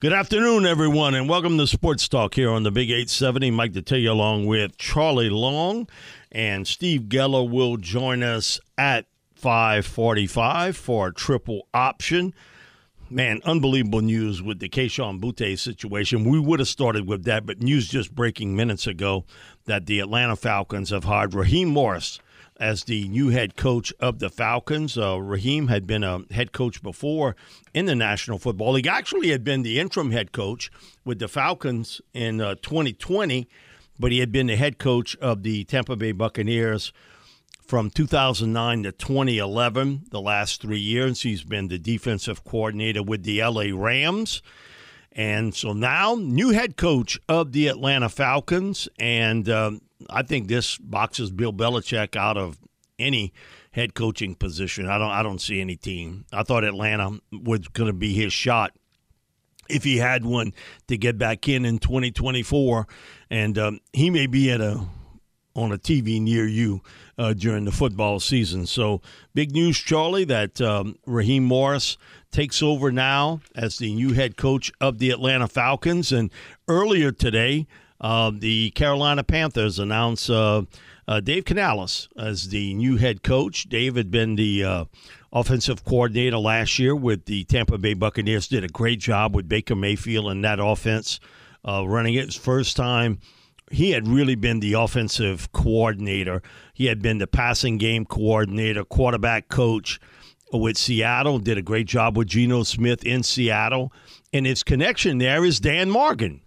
Good afternoon, everyone, and welcome to Sports Talk here on the Big 870. Mike Detillier along with Charlie Long, and Steve Geller will join us at 545 for a triple option. Man, unbelievable news with the Kayshon Boutte situation. We would have started with that, but news just breaking minutes ago that the Atlanta Falcons have hired Raheem Morris as the new head coach of the Falcons. Uh, Raheem had been a head coach before in the National Football League. Actually, had been the interim head coach with the Falcons in uh, 2020, but he had been the head coach of the Tampa Bay Buccaneers from 2009 to 2011. The last three years, he's been the defensive coordinator with the LA Rams. And so now, new head coach of the Atlanta Falcons. And um, I think this boxes Bill Belichick out of any head coaching position. I don't I don't see any team. I thought Atlanta was going to be his shot if he had one to get back in in 2024 and um, he may be at a on a TV near you uh, during the football season. So big news, Charlie, that um, Raheem Morris takes over now as the new head coach of the Atlanta Falcons. And earlier today, uh, the Carolina Panthers announced uh, uh, Dave Canales as the new head coach. Dave had been the uh, offensive coordinator last year with the Tampa Bay Buccaneers. Did a great job with Baker Mayfield and that offense, uh, running it his first time. He had really been the offensive coordinator. He had been the passing game coordinator, quarterback coach with Seattle. Did a great job with Geno Smith in Seattle. And his connection there is Dan Morgan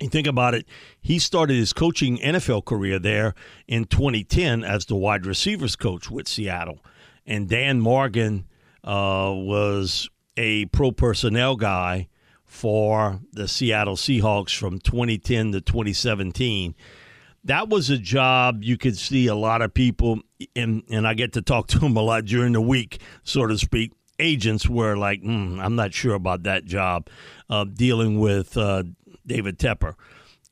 you think about it, he started his coaching NFL career there in 2010 as the wide receivers coach with Seattle. And Dan Morgan uh, was a pro personnel guy for the Seattle Seahawks from 2010 to 2017. That was a job you could see a lot of people, and, and I get to talk to them a lot during the week, so to speak. Agents were like, mm, I'm not sure about that job, uh, dealing with uh, David Tepper.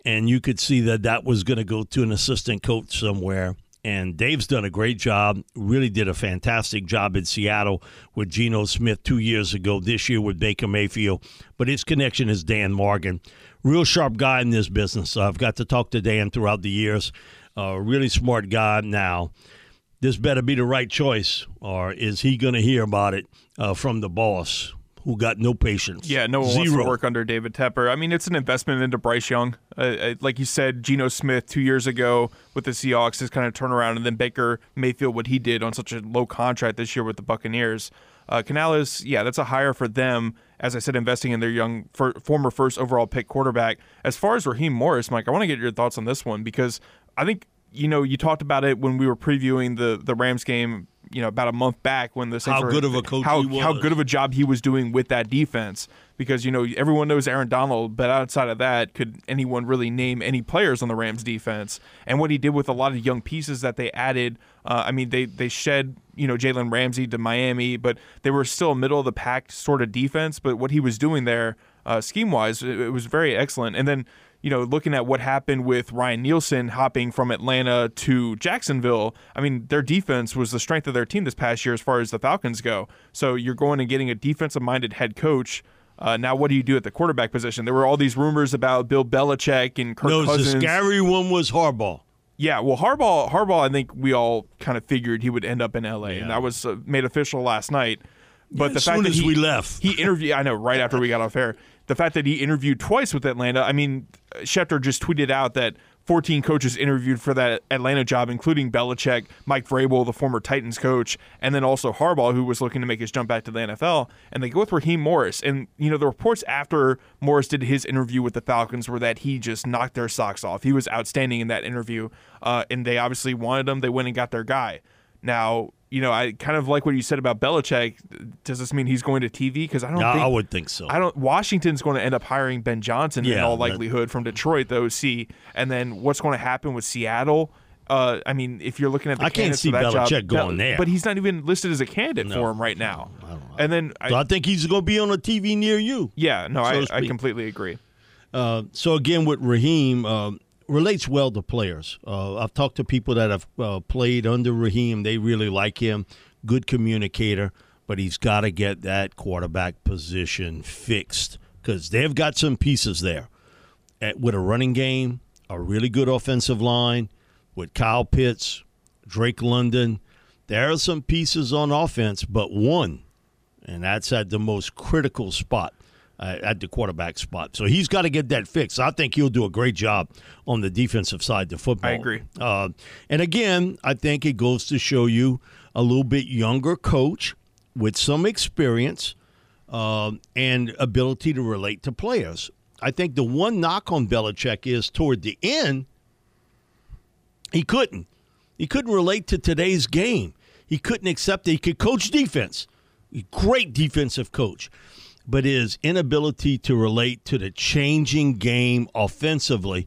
And you could see that that was going to go to an assistant coach somewhere. And Dave's done a great job, really did a fantastic job in Seattle with Geno Smith two years ago, this year with Baker Mayfield. But his connection is Dan Morgan. Real sharp guy in this business. I've got to talk to Dan throughout the years. Uh, really smart guy now. This better be the right choice, or is he going to hear about it uh, from the boss? Who got no patience. Yeah, no one Zero. wants to work under David Tepper. I mean, it's an investment into Bryce Young. Uh, uh like you said, Geno Smith two years ago with the Seahawks has kind of turned around, and then Baker Mayfield, what he did on such a low contract this year with the Buccaneers. Uh, Canales, yeah, that's a hire for them. As I said, investing in their young for, former first overall pick quarterback. As far as Raheem Morris, Mike, I want to get your thoughts on this one because I think you know you talked about it when we were previewing the the Rams game you know about a month back when the Saints how good of a coach how, how good of a job he was doing with that defense. Because you know everyone knows Aaron Donald but outside of that could anyone really name any players on the Rams defense? And what he did with a lot of young pieces that they added uh, I mean they they shed you know Jalen Ramsey to Miami but they were still a middle of the pack sort of defense but what he was doing there uh, scheme wise it, it was very excellent. And then you know, looking at what happened with Ryan Nielsen hopping from Atlanta to Jacksonville, I mean, their defense was the strength of their team this past year as far as the Falcons go. So you're going and getting a defensive minded head coach. Uh, now, what do you do at the quarterback position? There were all these rumors about Bill Belichick and Kirk no, Cousins. the scary one was Harbaugh. Yeah, well, Harbaugh, Harbaugh, I think we all kind of figured he would end up in L.A., yeah. and that was uh, made official last night. But Yeah, the as fact soon that as he, we left. he interviewed. I know right after we got off air, the fact that he interviewed twice with Atlanta. I mean, Schefter just tweeted out that 14 coaches interviewed for that Atlanta job, including Belichick, Mike Vrabel, the former Titans coach, and then also Harbaugh, who was looking to make his jump back to the NFL. And they go with Raheem Morris. And you know, the reports after Morris did his interview with the Falcons were that he just knocked their socks off. He was outstanding in that interview, uh, and they obviously wanted him. They went and got their guy. Now, you know, I kind of like what you said about Belichick. Does this mean he's going to TV? Because I don't. Yeah, think, I would think so. I don't. Washington's going to end up hiring Ben Johnson in Yeah, all that- likelihood from Detroit, the OC. And then what's going to happen with Seattle? Uh, I mean, if you're looking at the I can't see for that job, Belichick going Bel- there. but he's not even listed as a candidate for him right now. And then, I, So I think he's going to be on a TV near you. yeah, no, so I, I completely agree. Uh, so again, with Raheem, um, relates well to players. Uh, I've talked to people that have uh, played under Raheem. They really like him. Good communicator, but he's got to get that quarterback position fixed because they've got some pieces there At, with a running game, a really good offensive line with Kyle Pitts, Drake London. There are some pieces on offense, but one, and that's at the most critical spot uh, at the quarterback spot. So he's got to get that fixed. I think he'll do a great job on the defensive side of football. I agree. Uh, and again, I think it goes to show you a little bit younger coach with some experience um, and ability to relate to players. I think the one knock on Belichick is toward the end, he couldn't. He couldn't relate to today's game. He couldn't accept that he could coach defense. Great defensive coach. But his inability to relate to the changing game offensively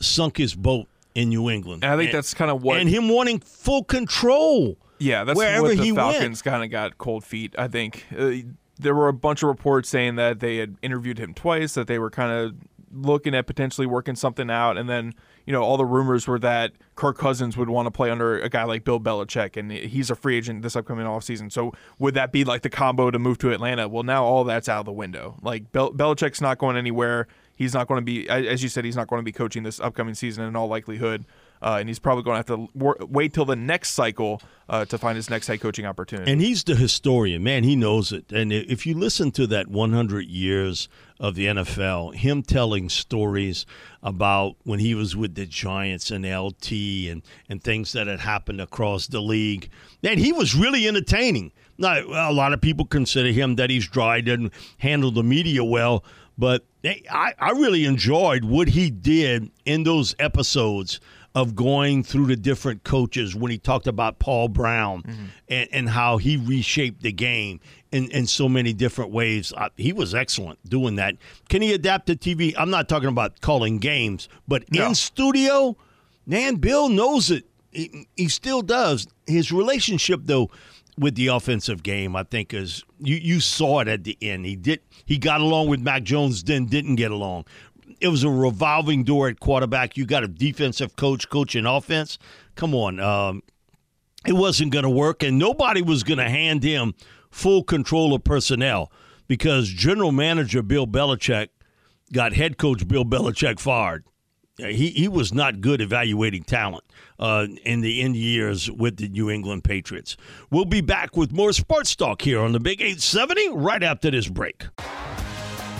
sunk his boat in New England. And I think that's kind of what. and him wanting full control. Yeah, that's wherever what the he. Falcons kind of got cold feet. I think uh, there were a bunch of reports saying that they had interviewed him twice, that they were kind of looking at potentially working something out, and then you know all the rumors were that Kirk Cousins would want to play under a guy like Bill Belichick, and he's a free agent this upcoming offseason. So would that be like the combo to move to Atlanta? Well, now all that's out of the window. Like Bel- Belichick's not going anywhere. He's not going to be, as you said, he's not going to be coaching this upcoming season in all likelihood. Uh, and he's probably going to have to wor- wait till the next cycle uh, to find his next head coaching opportunity. And he's the historian, man. He knows it. And if you listen to that 100 years of the NFL, him telling stories about when he was with the Giants and LT and, and things that had happened across the league, man, he was really entertaining. Now, a lot of people consider him that he's dry, didn't handle the media well, but I, I really enjoyed what he did in those episodes of going through the different coaches when he talked about Paul Brown and, and how he reshaped the game in, in so many different ways. Uh, he was excellent doing that. Can he adapt to TV? I'm not talking about calling games, but No. in studio, man, Bill knows it. He, he still does. His relationship, though, with the offensive game, I think is you, you saw it at the end. He did he got along with Mac Jones, then didn't get along. It was a revolving door at quarterback. You got a defensive coach coaching offense. Come on, um, it wasn't going to work, and nobody was going to hand him full control of personnel because General Manager Bill Belichick got head coach Bill Belichick fired. He he was not good evaluating talent uh, in the end years with the New England Patriots. We'll be back with more sports talk here on the Big 870 right after this break.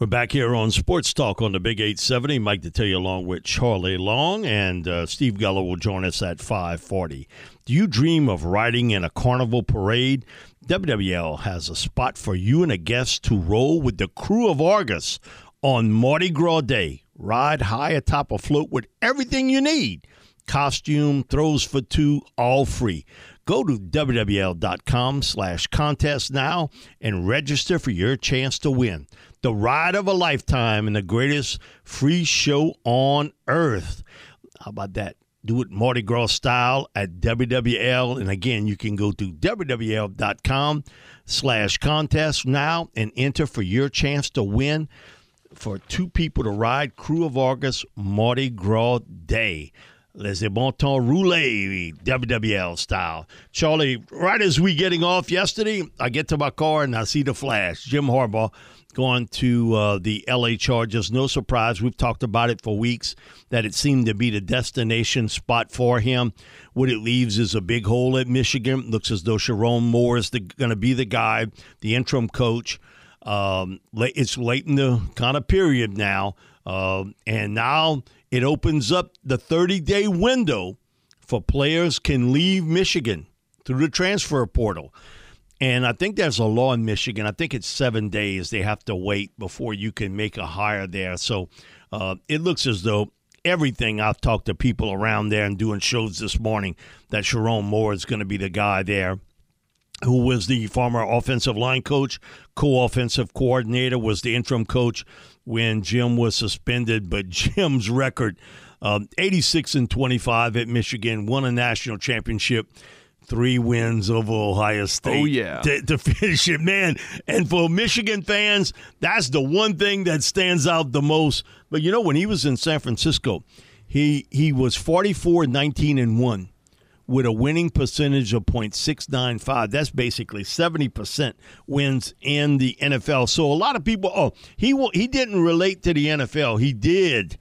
We're back here on Sports Talk on the Big 870. Mike Detillier along with Charlie Long and uh, Steve Geller will join us at 540. Do you dream of riding in a carnival parade? WWL has a spot for you and a guest to roll with the crew of Argus on Mardi Gras Day. Ride high atop a float with everything you need. Costume, throws for two, all free. Go to WWL.com slash contest now and register for your chance to win. The ride of a lifetime and the greatest free show on earth. How about that? Do it Mardi Gras style at WWL. And again, you can go to WWL.com slash contest now and enter for your chance to win for two people to ride Crew of Argus Mardi Gras Day. Les bon temps roulé, WWL style. Charlie, right as we getting off yesterday, I get to my car and I see the flash. Jim Harbaugh going to uh, the LA Chargers. No surprise. We've talked about it for weeks that it seemed to be the destination spot for him. What it leaves is a big hole at Michigan. Looks as though Sherrone Moore is going to be the guy, the interim coach. Um, it's late in the kind of period now. Uh, and now it opens up the 30 day window for players can leave Michigan through the transfer portal. And I think there's a law in Michigan. I think it's seven days they have to wait before you can make a hire there. So uh, it looks as though everything I've talked to people around there and doing shows this morning that Sherrone Moore is going to be the guy there who was the former offensive line coach, co-offensive coordinator, was the interim coach when Jim was suspended. But Jim's record, um, 86 and 25 at Michigan, won a national championship, three wins over Ohio State. Oh yeah, to, to finish it, man. And for Michigan fans, that's the one thing that stands out the most. But you know, when he was in San Francisco, he he was 44, 19 and one with a winning percentage of .695. That's basically 70% wins in the NFL. So a lot of people, oh, he he didn't relate to the NFL. He did,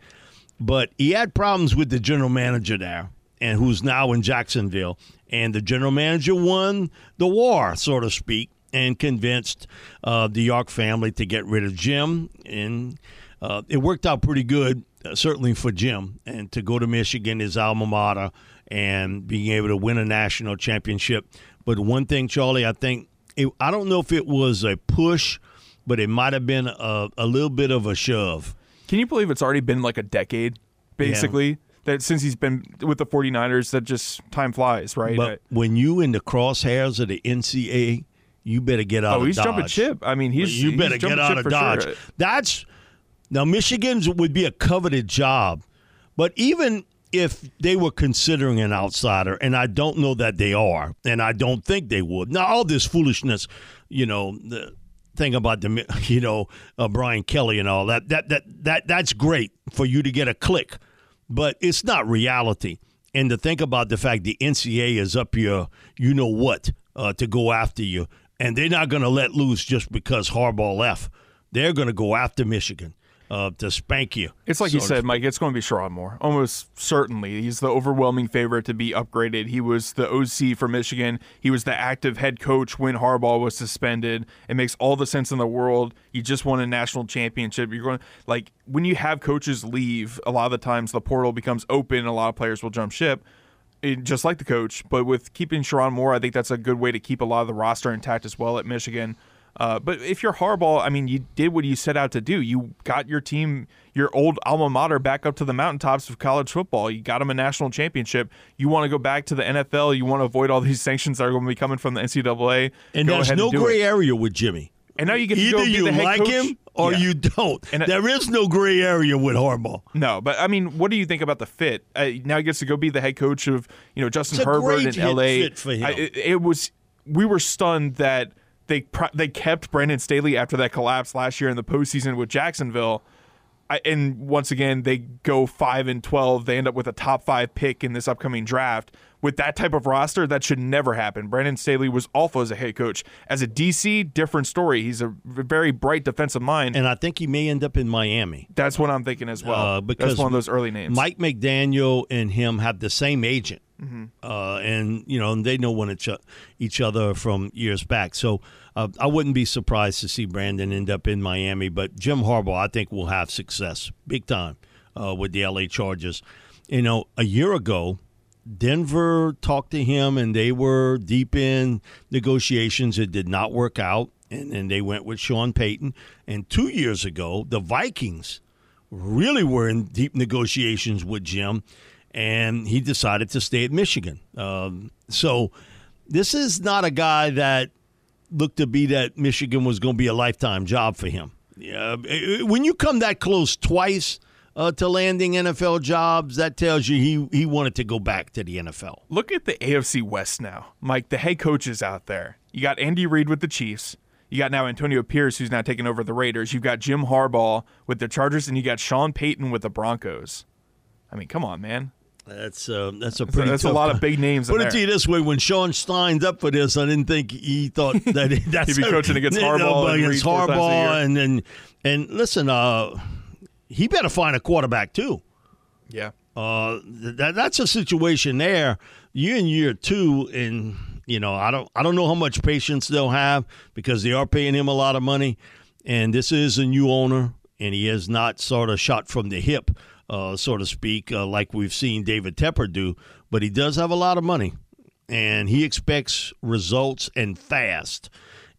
but he had problems with the general manager there, and who's now in Jacksonville. And the general manager won the war, so to speak, and convinced uh, the York family to get rid of Jim. And uh, it worked out pretty good, uh, certainly for Jim, and to go to Michigan, his alma mater and being able to win a national championship. But one thing, Charlie, I think it, I don't know if it was a push, but it might have been a, a little bit of a shove. Can you believe it's already been like a decade, basically? Yeah. That since he's been with the 49ers, that just time flies, right? But when you in the crosshairs of the NCAA, you better get out. Oh, he's Dodge. jumping ship. I mean, he's you better he's get out of Dodge. Sure. That's now Michigan's would be a coveted job, but even if they were considering an outsider, and I don't know that they are, and I don't think they would. Now, all this foolishness, you know, the thing about the, you know, uh, Brian Kelly and all that, that that that that's great for you to get a click, but it's not reality. And to think about the fact the NCA is up your, you know what, uh, to go after you, and they're not going to let loose just because Harbaugh left. They're going to go after Michigan uh, to spank you. It's like so you said, Mike. It's going to be Sherrone Moore, almost certainly. He's the overwhelming favorite to be upgraded. He was the OC for Michigan. He was the active head coach when Harbaugh was suspended. It makes all the sense in the world. You just won a national championship. You're going like when you have coaches leave. A lot of the times the portal becomes open. A lot of players will jump ship. It, just like the coach, but with keeping Sherrone Moore, I think that's a good way to keep a lot of the roster intact as well at Michigan. Uh, but if you're Harbaugh, I mean, you did what you set out to do. You got your team, your old alma mater, back up to the mountaintops of college football. You got them a national championship. You want to go back to the NFL. You want to avoid all these sanctions that are going to be coming from the NCAA. And go there's no and gray it. area with Jimmy. And now you get to either go be you the head like coach. him or Yeah. you don't. And there is no gray area with Harbaugh. No, but I mean, what do you think about the fit? Uh, now he gets to go be the head coach of you know Justin Herbert in L.A. fit for him. I, it, it was we were stunned that they they kept Brandon Staley after that collapse last year in the postseason with Jacksonville. I, and once again, they go five and twelve. They end up with a top five pick in this upcoming draft. With that type of roster, that should never happen. Brandon Staley was awful as a head coach. As a DC, different story. He's a very bright defensive mind. And I think he may end up in Miami. That's what I'm thinking as well. Uh, because That's one of those early names. Mike McDaniel and him have the same agent, Mm-hmm. uh, and you know they know one each, each other from years back. So uh, I wouldn't be surprised to see Brandon end up in Miami. But Jim Harbaugh, I think, will have success big time uh, with the LA Chargers. You know, a year ago, Denver talked to him, and they were deep in negotiations. It did not work out, and then they went with Sean Payton. And two years ago, the Vikings really were in deep negotiations with Jim, and he decided to stay at Michigan. Um, so this is not a guy that looked to be that Michigan was going to be a lifetime job for him. Yeah, when you come that close twice uh, to landing NFL jobs, that tells you he he wanted to go back to the NFL. Look at the AFC West now, Mike. The head coaches out there. You got Andy Reid with the Chiefs. You got now Antonio Pierce, who's now taking over the Raiders. You've got Jim Harbaugh with the Chargers, and you got Sean Payton with the Broncos. I mean, come on, man. That's uh, that's a pretty. That's, a lot of big names. Put it to you this way: when Sean signed up for this, I didn't think he thought that that's he'd be coaching against Harbaugh, no, and against Harbaugh, and then and listen, uh, he better find a quarterback too. Yeah. Uh, that that's a situation there. You're in year two, and you know I don't I don't know how much patience they'll have because they are paying him a lot of money, and this is a new owner, and he has not sort of shot from the hip uh, so to speak, uh, like we've seen David Tepper do. But he does have a lot of money, and he expects results and fast.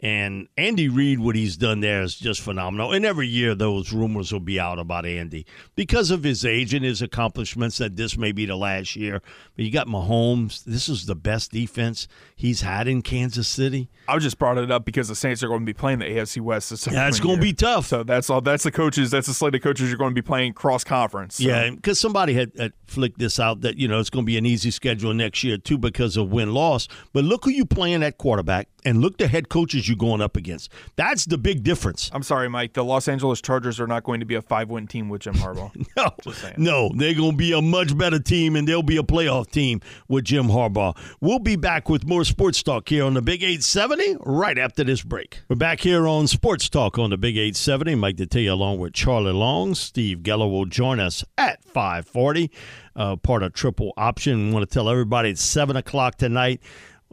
And Andy Reid, what he's done there is just phenomenal. And every year, those rumors will be out about Andy because of his age and his accomplishments. That this may be the last year. But you got Mahomes. This is the best defense he's had in Kansas City. I just brought it up because the Saints are going to be playing the AFC West this Yeah, it's going to be tough. So that's all. That's the coaches. That's the slate of coaches you're going to be playing cross conference. So. Yeah, because somebody had, had flicked this out that you know it's going to be an easy schedule next year too because of win loss. But look who you playing at quarterback and look the head coaches you're going up against. That's the big difference. I'm sorry, Mike. The Los Angeles Chargers are not going to be a five win team with Jim Harbaugh. no, no, they're going to be a much better team, and they'll be a playoff team with Jim Harbaugh. We'll be back with more sports talk here on the Big 870 right after this break. We're back here on Sports Talk on the Big 870. Mike Detillier along with Charlie Long. Steve Geller will join us at 540. Uh, part of Triple Option. I want to tell everybody it's 7 o'clock tonight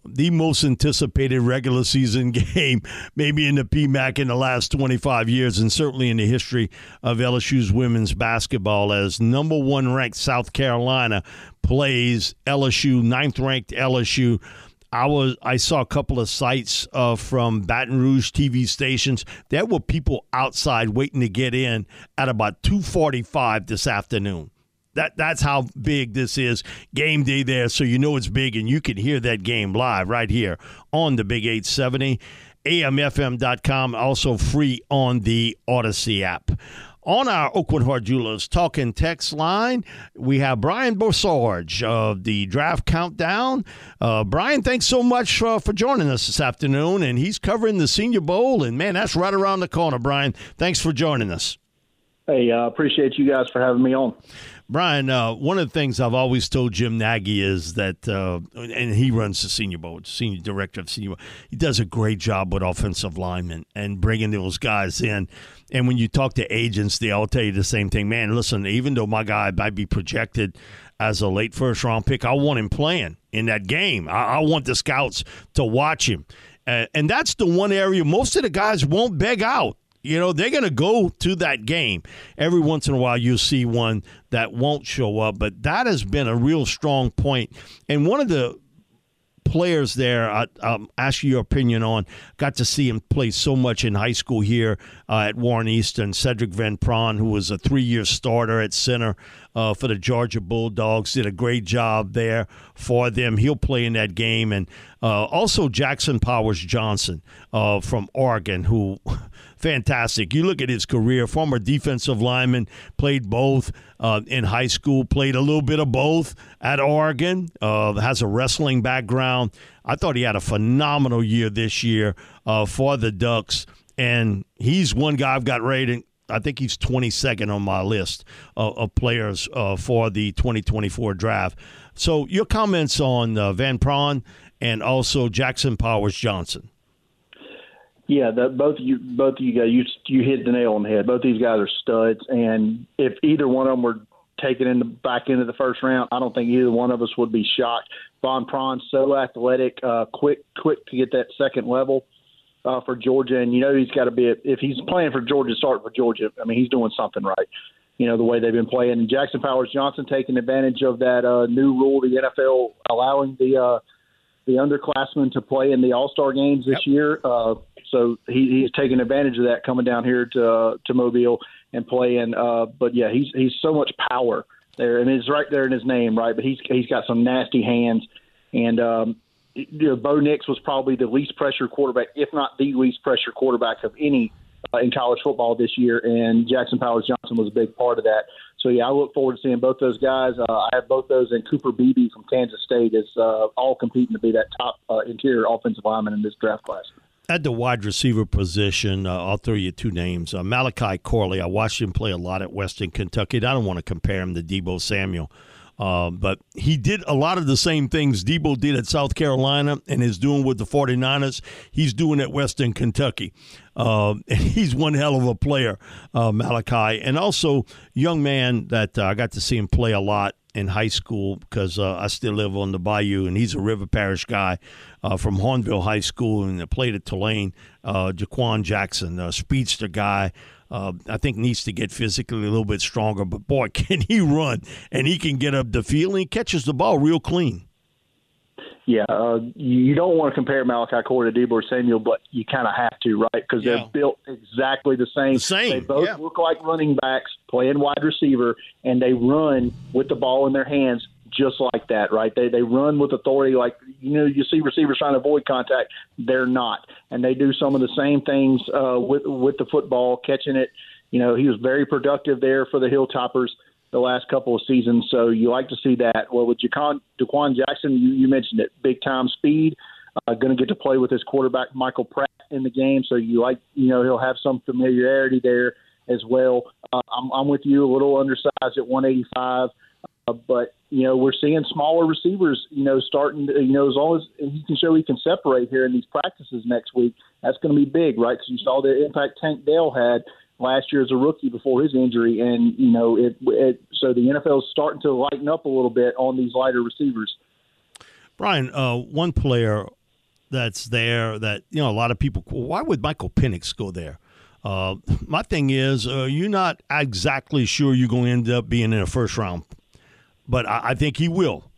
the most anticipated regular season game, maybe in the PMAC in the last 25 years, and certainly in the history of LSU's women's basketball, as number one ranked South Carolina plays LSU, ninth ranked LSU. I was I saw a couple of sites uh, from Baton Rouge TV stations. There were people outside waiting to get in at about 2:45 this afternoon. That that's how big this is. Game day there, so you know it's big, and you can hear that game live right here on the Big 870, AMFM.com, also free on the Audacy app. On our Aucoin Hart Jewelers talking text line, we have Brian Bosarge of the Draft Countdown. Uh, Brian, thanks so much uh, for joining us this afternoon, and he's covering the Senior Bowl, and man, that's right around the corner. Brian, thanks for joining us. Hey, I uh, appreciate you guys for having me on. Brian, uh, one of the things I've always told Jim Nagy is that, uh, and he runs the Senior Bowl, senior director of Senior Bowl. He does a great job with offensive linemen and bringing those guys in. And when you talk to agents, they all tell you the same thing. Man, listen, even though my guy might be projected as a late first round pick, I want him playing in that game. I, I want the scouts to watch him. Uh, and that's the one area most of the guys won't beg out. You know, they're going to go to that game. Every once in a while, you'll see one that won't show up, but that has been a real strong point. And one of the players there, I, will ask you your opinion on. Got to see him play so much in high school here uh, at Warren Easton. Sedrick Van Pran, who was a three-year starter at center uh, for the Georgia Bulldogs, did a great job there for them. He'll play in that game, and uh, also Jackson Powers Johnson uh, from Oregon, who fantastic. You look at his career, former defensive lineman, played both uh, in high school, played a little bit of both at Oregon, uh, has a wrestling background. I thought he had a phenomenal year this year uh, for the Ducks, and he's one guy I've got rated. I think he's 22nd on my list of, of players uh, for the 2024 draft. So, your comments on uh, Van Pran and also Jackson Powers Johnson. Yeah, the, both of you, both of you guys, you you hit the nail on the head. Both these guys are studs, and if either one of them were taken in the back into the first round, I don't think either one of us would be shocked. Van Pran, so athletic, uh, quick, quick to get that second level uh, for Georgia, and you know he's got to be if he's playing for Georgia, start for Georgia. I mean, he's doing something right. you know the way they've been playing. And Jackson Powers Johnson taking advantage of that uh, new rule, the NFL allowing the uh, the underclassmen to play in the All Star games this yep. year. Uh, so he, he's taking advantage of that coming down here to uh, to Mobile and playing. Uh, but yeah, he's he's so much power there, and it's right there in his name, right? But he's he's got some nasty hands, and um, you know, Bo Nix was probably the least pressure quarterback, if not the least pressure quarterback of any uh, in college football this year, and Jackson Powers Johnson was a big part of that. So yeah, I look forward to seeing both those guys. Uh, I have both those, and Cooper Beebe from Kansas State is uh, all competing to be that top uh, interior offensive lineman in this draft class. At the wide receiver position, uh, I'll throw you two names. Uh, Malachi Corley, I watched him play a lot at Western Kentucky. I don't want to compare him to Deebo Samuel, uh, but he did a lot of the same things Deebo did at South Carolina and is doing with the 49ers. He's doing at Western Kentucky. Uh, and he's one hell of a player, uh, Malachi. And also, young man that uh, I got to see him play a lot in high school because uh, I still live on the bayou, and he's a River Parish guy uh, from Hahnville High School and played at Tulane. Uh, Jha'Quan Jackson, a speedster guy. Uh, I think needs to get physically a little bit stronger, but boy, can he run and he can get up the field and he catches the ball real clean. Yeah, uh, you don't want to compare Malachi Corley to Deebo Samuel, but you kind of have to, right? Because yeah. they're built exactly the same. The same. They both yeah. look like running backs playing wide receiver, and they run with the ball in their hands just like that, right? They they run with authority, like you know you see receivers trying to avoid contact. They're not, and they do some of the same things uh, with with the football, catching it. You know, he was very productive there for the Hilltoppers the last couple of seasons. So you like to see that. Well, with Jha'Quan, Jha'Quan Jackson, you, you mentioned it, big time speed. Uh, going to get to play with his quarterback Michael Pratt in the game, so you like you know he'll have some familiarity there as well. Uh, I'm, I'm with you, a little undersized at 185, uh, but you know we're seeing smaller receivers. You know starting to, you know as long as he can show he can separate here in these practices next week, that's going to be big, right? Because you saw the impact Tank Dell had last year as a rookie before his injury, and you know it. it so the NFL is starting to lighten up a little bit on these lighter receivers. Brian, uh, one player that's there that you know a lot of people. Why would Michael Penix go there? Uh, my thing is, uh, you're not exactly sure you're going to end up being in a first round, but I, I think he will.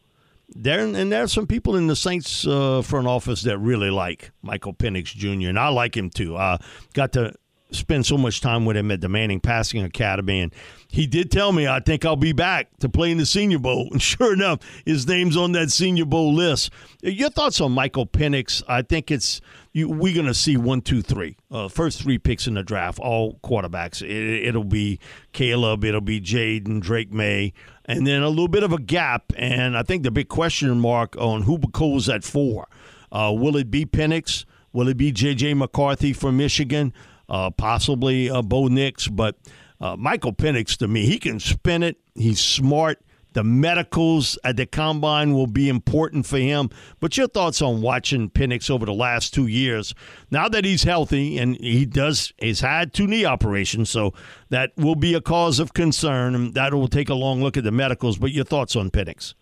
There and there are some people in the Saints uh, front office that really like Michael Penix Jr. and I like him too. I got to spend so much time with him at the Manning Passing Academy, and he did tell me, I think I'll be back to play in the Senior Bowl. And sure enough, his name's on that Senior Bowl list. Your thoughts on Michael Penix? I think it's you, we're going to see one, two, three. Uh, first three picks in the draft, all quarterbacks. It, will be Caleb, it'll be Jayden, Drake Maye, and then a little bit of a gap. And I think the big question mark on who goes at four. Uh, will it be Penix? Will it be J.J. McCarthy from Michigan? Uh, possibly uh, Bo Nix, but uh, Michael Penix to me, he can spin it. He's smart. The medicals at the combine will be important for him. But your thoughts on watching Penix over the last two years? Now that he's healthy and he does, he's had two knee operations, so that will be a cause of concern. And that will take a long look at the medicals. But your thoughts on Penix?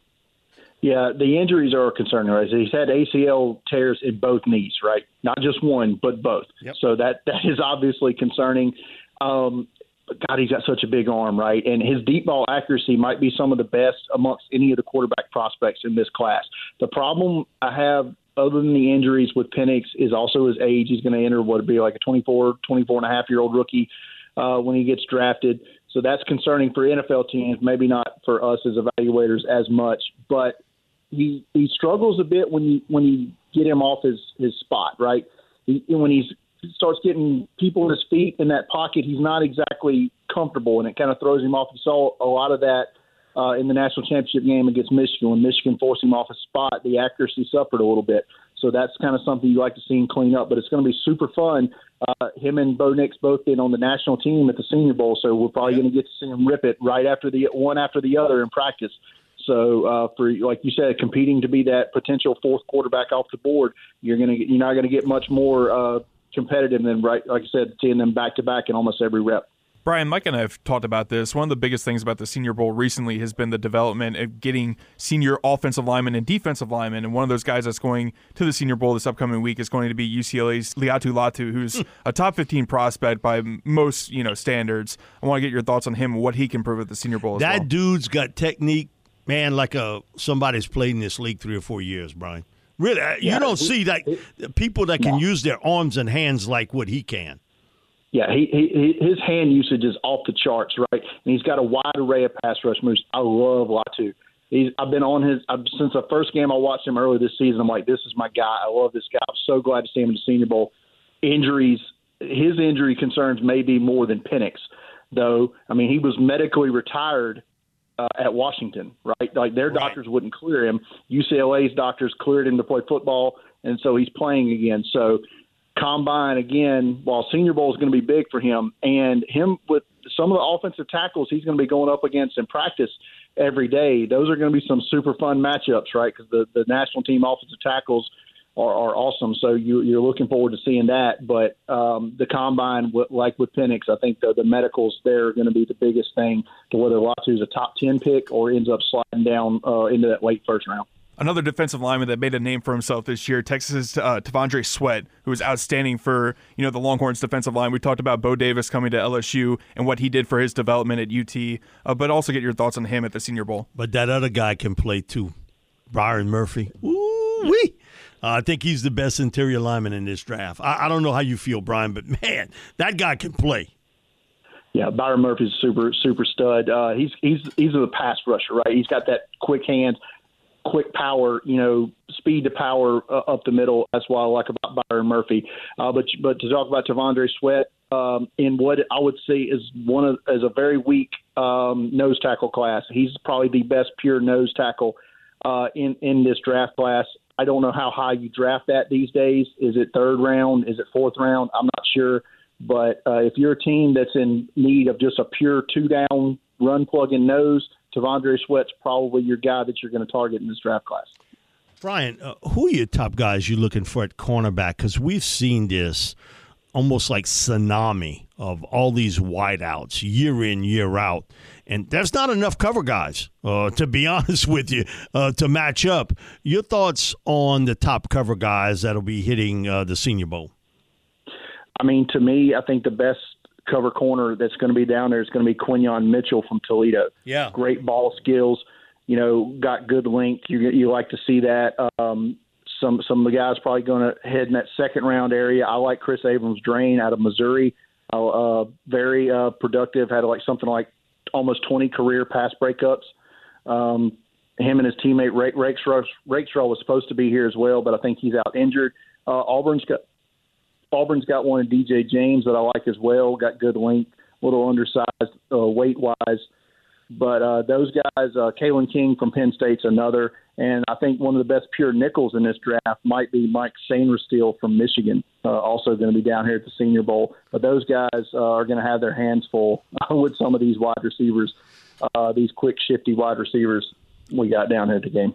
Yeah, the injuries are concerning. Right, he's had ACL tears in both knees, right? Not just one, but both. Yep. So that that is obviously concerning. Um, God, he's got such a big arm, right? And his deep ball accuracy might be some of the best amongst any of the quarterback prospects in this class. The problem I have, other than the injuries with Penix, is also his age. He's going to enter what would be like a 24, 24 and a half year old rookie uh, when he gets drafted. So that's concerning for NFL teams, maybe not for us as evaluators as much. But he he struggles a bit when you when you get him off his his spot, right? He, when he's he starts getting people in his feet in that pocket, he's not exactly comfortable, and it kind of throws him off. You saw a lot of that uh, in the national championship game against Michigan when Michigan forced him off his spot. The accuracy suffered a little bit, so that's kind of something you like to see him clean up. But it's going to be super fun. Uh, him and Bo Nix both been on the national team at the Senior Bowl, so we're probably going to get to see him rip it right after the one after the other in practice. So uh, for like you said, competing to be that potential fourth quarterback off the board, you're gonna you're not going to get much more uh, competitive than right like I said, seeing them back to back in almost every rep. Brian, Mike and I have talked about this. One of the biggest things about the Senior Bowl recently has been the development of getting senior offensive linemen and defensive linemen. And one of those guys that's going to the Senior Bowl this upcoming week is going to be UCLA's Laiatu Latu, who's hmm. a top 15 prospect by most you know standards. I want to get your thoughts on him, and what he can prove at the Senior Bowl. that well. dude's got technique, man, like a somebody's played in this league three or four years, Brian. Really, uh, you don't see like people that can use their arms and hands like what he can. Yeah, he, he his hand usage is off the charts, right? And he's got a wide array of pass rush moves. I love Latu. He's I've been on his I've, since the first game I watched him earlier this season. I'm like, this is my guy. I love this guy. I'm so glad to see him in the Senior Bowl. Injuries, his injury concerns may be more than Penix, though. I mean, he was medically retired uh, at Washington, right? Like their right. doctors wouldn't clear him. UCLA's doctors cleared him to play football, and so he's playing again. So combine again, while Senior Bowl is going to be big for him, and him with some of the offensive tackles he's going to be going up against in practice every day. Those are going to be some super fun matchups, right? Because the the national team offensive tackles are, are awesome. So you, you're looking forward to seeing that. But um, the combine, like with Penix, I think the, the medicals there are going to be the biggest thing to whether Latu is a top 10 pick or ends up sliding down uh, into that late first round. Another defensive lineman that made a name for himself this year, Texas uh, T'Vondre Sweat, who was outstanding for you know the Longhorns defensive line. We talked about Bo Davis coming to LSU and what he did for his development at UT, uh, but also get your thoughts on him at the Senior Bowl. But that other guy can play too, Byron Murphy. Ooh wee! Uh, I think he's the best interior lineman in this draft. I, I don't know how you feel, Brian, but man, that guy can play. Yeah, Byron Murphy's a super super stud. Uh, he's he's he's a pass rusher, right? He's got that quick hands, quick power, you know, speed to power uh, up the middle. That's why I like about Byron Murphy. Uh, but but to talk about T'Vondre Sweat um, in what I would say is one of is a very weak um, nose tackle class. He's probably the best pure nose tackle uh, in in this draft class. I don't know how high you draft that these days. Is it third round? Is it fourth round? I'm not sure. But uh, if you're a team that's in need of just a pure two down run plug and nose, T'Vondre Sweat's probably your guy that you're going to target in this draft class. Brian, uh, who are your top guys you're looking for at cornerback? Because we've seen this almost like tsunami of all these wideouts year in, year out. And there's not enough cover guys, uh, to be honest with you, uh, to match up. Your thoughts on the top cover guys that'll be hitting uh, the Senior Bowl? I mean, to me, I think the best cover corner that's going to be down there is going to be Quinyon Mitchell from Toledo. Yeah. Great ball skills. You know, got good length. You you like to see that. Um, some some of the guys probably going to head in that second round area. I like Kris Abrams-Draine out of Missouri. Uh, uh, very uh, productive. Had like something like almost 20 career pass breakups. Um, him and his teammate Rakestraw, Rakestraw was supposed to be here as well, but I think he's out injured. Uh, Auburn's got Auburn's got one in DJ James that I like as well. Got good length, little undersized uh, weight wise. But uh, those guys, uh, Kalen King from Penn State's another, and I think one of the best pure nickels in this draft might be Mike Sainristil from Michigan, uh, also going to be down here at the Senior Bowl. But those guys uh, are going to have their hands full with some of these wide receivers, uh, these quick, shifty wide receivers we got down here at the game.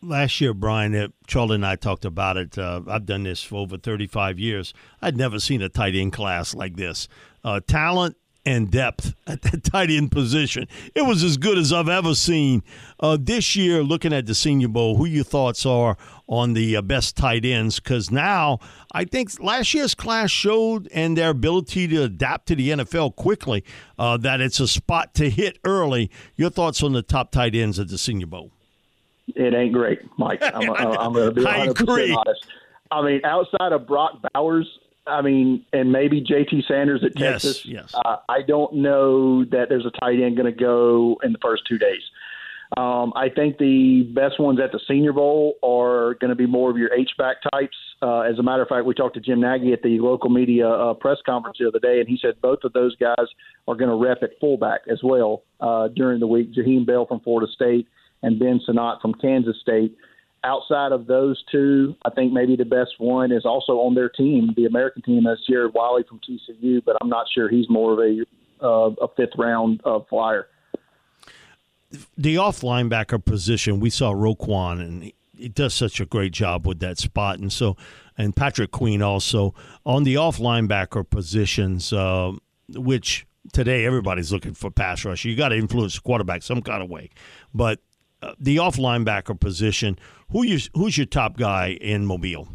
Last year, Brian, uh, Charlie and I talked about it. Uh, I've done this for over 35 years. I'd never seen a tight end class like this. Uh, talent and depth at that tight end position. It was as good as I've ever seen. Uh, this year, looking at the Senior Bowl, who your thoughts are on the uh, best tight ends? Because now I think last year's class showed and their ability to adapt to the NFL quickly uh, that it's a spot to hit early. Your thoughts on the top tight ends at the Senior Bowl? It ain't great, Mike. I'm, I'm going to be 100% honest. I mean, outside of Brock Bowers, I mean, and maybe JT Sanders at Texas. Yes, yes. Uh, I don't know that there's a tight end going to go in the first two days. Um, I think the best ones at the Senior Bowl are going to be more of your H back types. Uh, as a matter of fact, we talked to Jim Nagy at the local media uh, press conference the other day, and he said both of those guys are going to rep at fullback as well uh, during the week. Jaheim Bell from Florida State and Ben Sinnott from Kansas State outside of those two, I think maybe the best one is also on their team, the American team. That's Jared Wiley from TCU, but I'm not sure he's more of a uh, a fifth round uh, flyer. The off linebacker position, we saw Roquan, and he, he does such a great job with that spot, and so and Patrick Queen also on the off linebacker positions, uh, which today everybody's looking for pass rush. You got to influence the quarterback some kind of way. But uh, the off linebacker position, who you, who's your top guy in Mobile?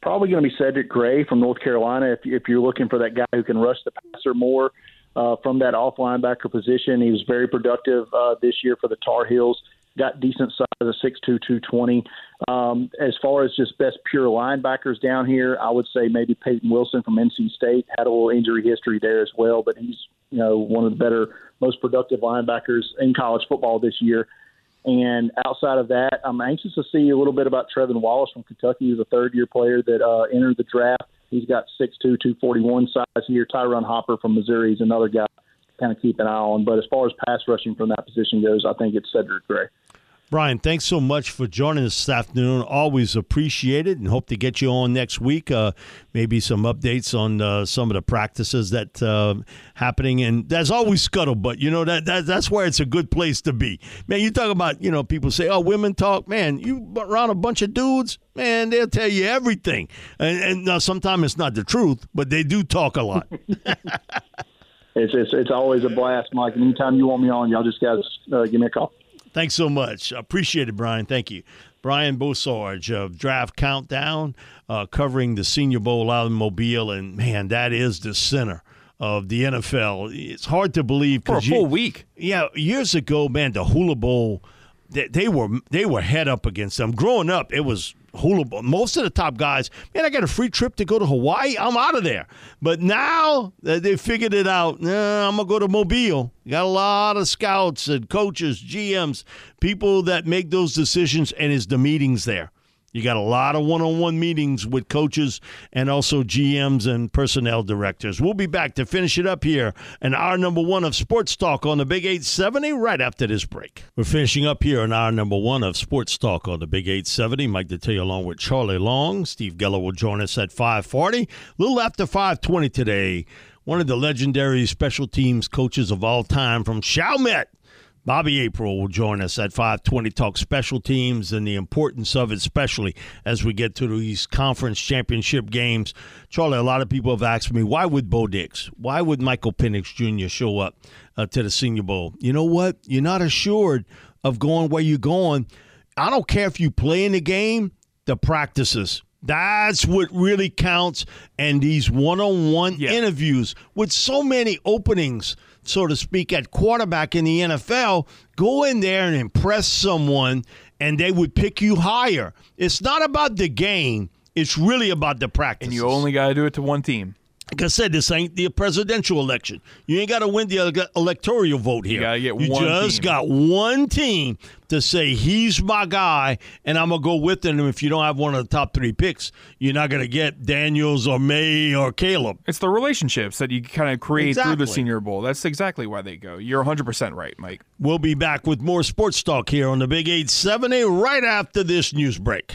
Probably going to be Cedric Gray from North Carolina. If, if you're looking for that guy who can rush the passer more uh, from that off linebacker position, he was very productive uh, this year for the Tar Heels. Got decent size, a 6'2", 220. Um, as far as just best pure linebackers down here, I would say maybe Peyton Wilson from NC State had a little injury history there as well, but he's you know one of the better, most productive linebackers in college football this year. And outside of that, I'm anxious to see a little bit about Trevin Wallace from Kentucky. He's a third year player that uh, entered the draft. He's got 6'2", 241 size here. Ty'Ron Hopper from Missouri is another guy to kind of keep an eye on. But as far as pass rushing from that position goes, I think it's Cedric Gray. Brian, thanks so much for joining us this afternoon. Always appreciate it, and hope to get you on next week. Uh, maybe some updates on uh, some of the practices that uh, happening. And there's always scuttlebutt. You know that, that that's where it's a good place to be. Man, you talk about you know people say, "Oh, women talk." Man, you around a bunch of dudes, man, they'll tell you everything. And, and now sometimes it's not the truth, but they do talk a lot. it's, it's it's always a blast, Mike. Anytime you want me on, y'all just guys uh, give me a call. Thanks so much. Appreciate it, Brian. Thank you. Brian Bosarge of Draft Countdown, uh, covering the Senior Bowl out in Mobile. And, man, that is the center of the NFL. It's hard to believe. For a full you, week. Yeah, years ago, man, the Hula Bowl, they, they, were, they were head up against them. Growing up, it was hula. Most of the top guys, man, I got a free trip to go to Hawaii. I'm out of there. But now that they figured it out, nah, I'm gonna go to Mobile. Got a lot of scouts and coaches, GMs, people that make those decisions, and is the meetings there. You got a lot of one on one meetings with coaches and also GMs and personnel directors. We'll be back to finish it up here in our number one of Sports Talk on the Big 870 right after this break. We're finishing up here in our number one of Sports Talk on the Big 870. Mike Detillier along with Charlie Long. Steve Geller will join us at 540. A little after 520 today. One of the legendary special teams coaches of all time from Chalmette Bobby April will join us at 520 talk special teams and the importance of it, especially as we get to these conference championship games. Charlie, a lot of people have asked me, why would Bo Nix, why would Michael Penix Jr. show up uh, to the Senior Bowl? You know what? You're not assured of going where you're going. I don't care if you play in the game, the practices. That's what really counts. And these one on one interviews with so many openings – so to speak, at quarterback in the NFL, go in there and impress someone and they would pick you higher. It's not about the game, it's really about the practice. And you only got to do it to one team like I said, this ain't the presidential election. You ain't got to win the electoral vote here. You get you one. just team. got one team to say he's my guy, and I'm gonna go with him. If you don't have one of the top three picks, you're not gonna get Daniels or Maye or Caleb. It's the relationships that you kind of create exactly. through the Senior Bowl. That's exactly why they go. You're 100 percent right, Mike. We'll be back with more sports talk here on the Big 870 right after this news break.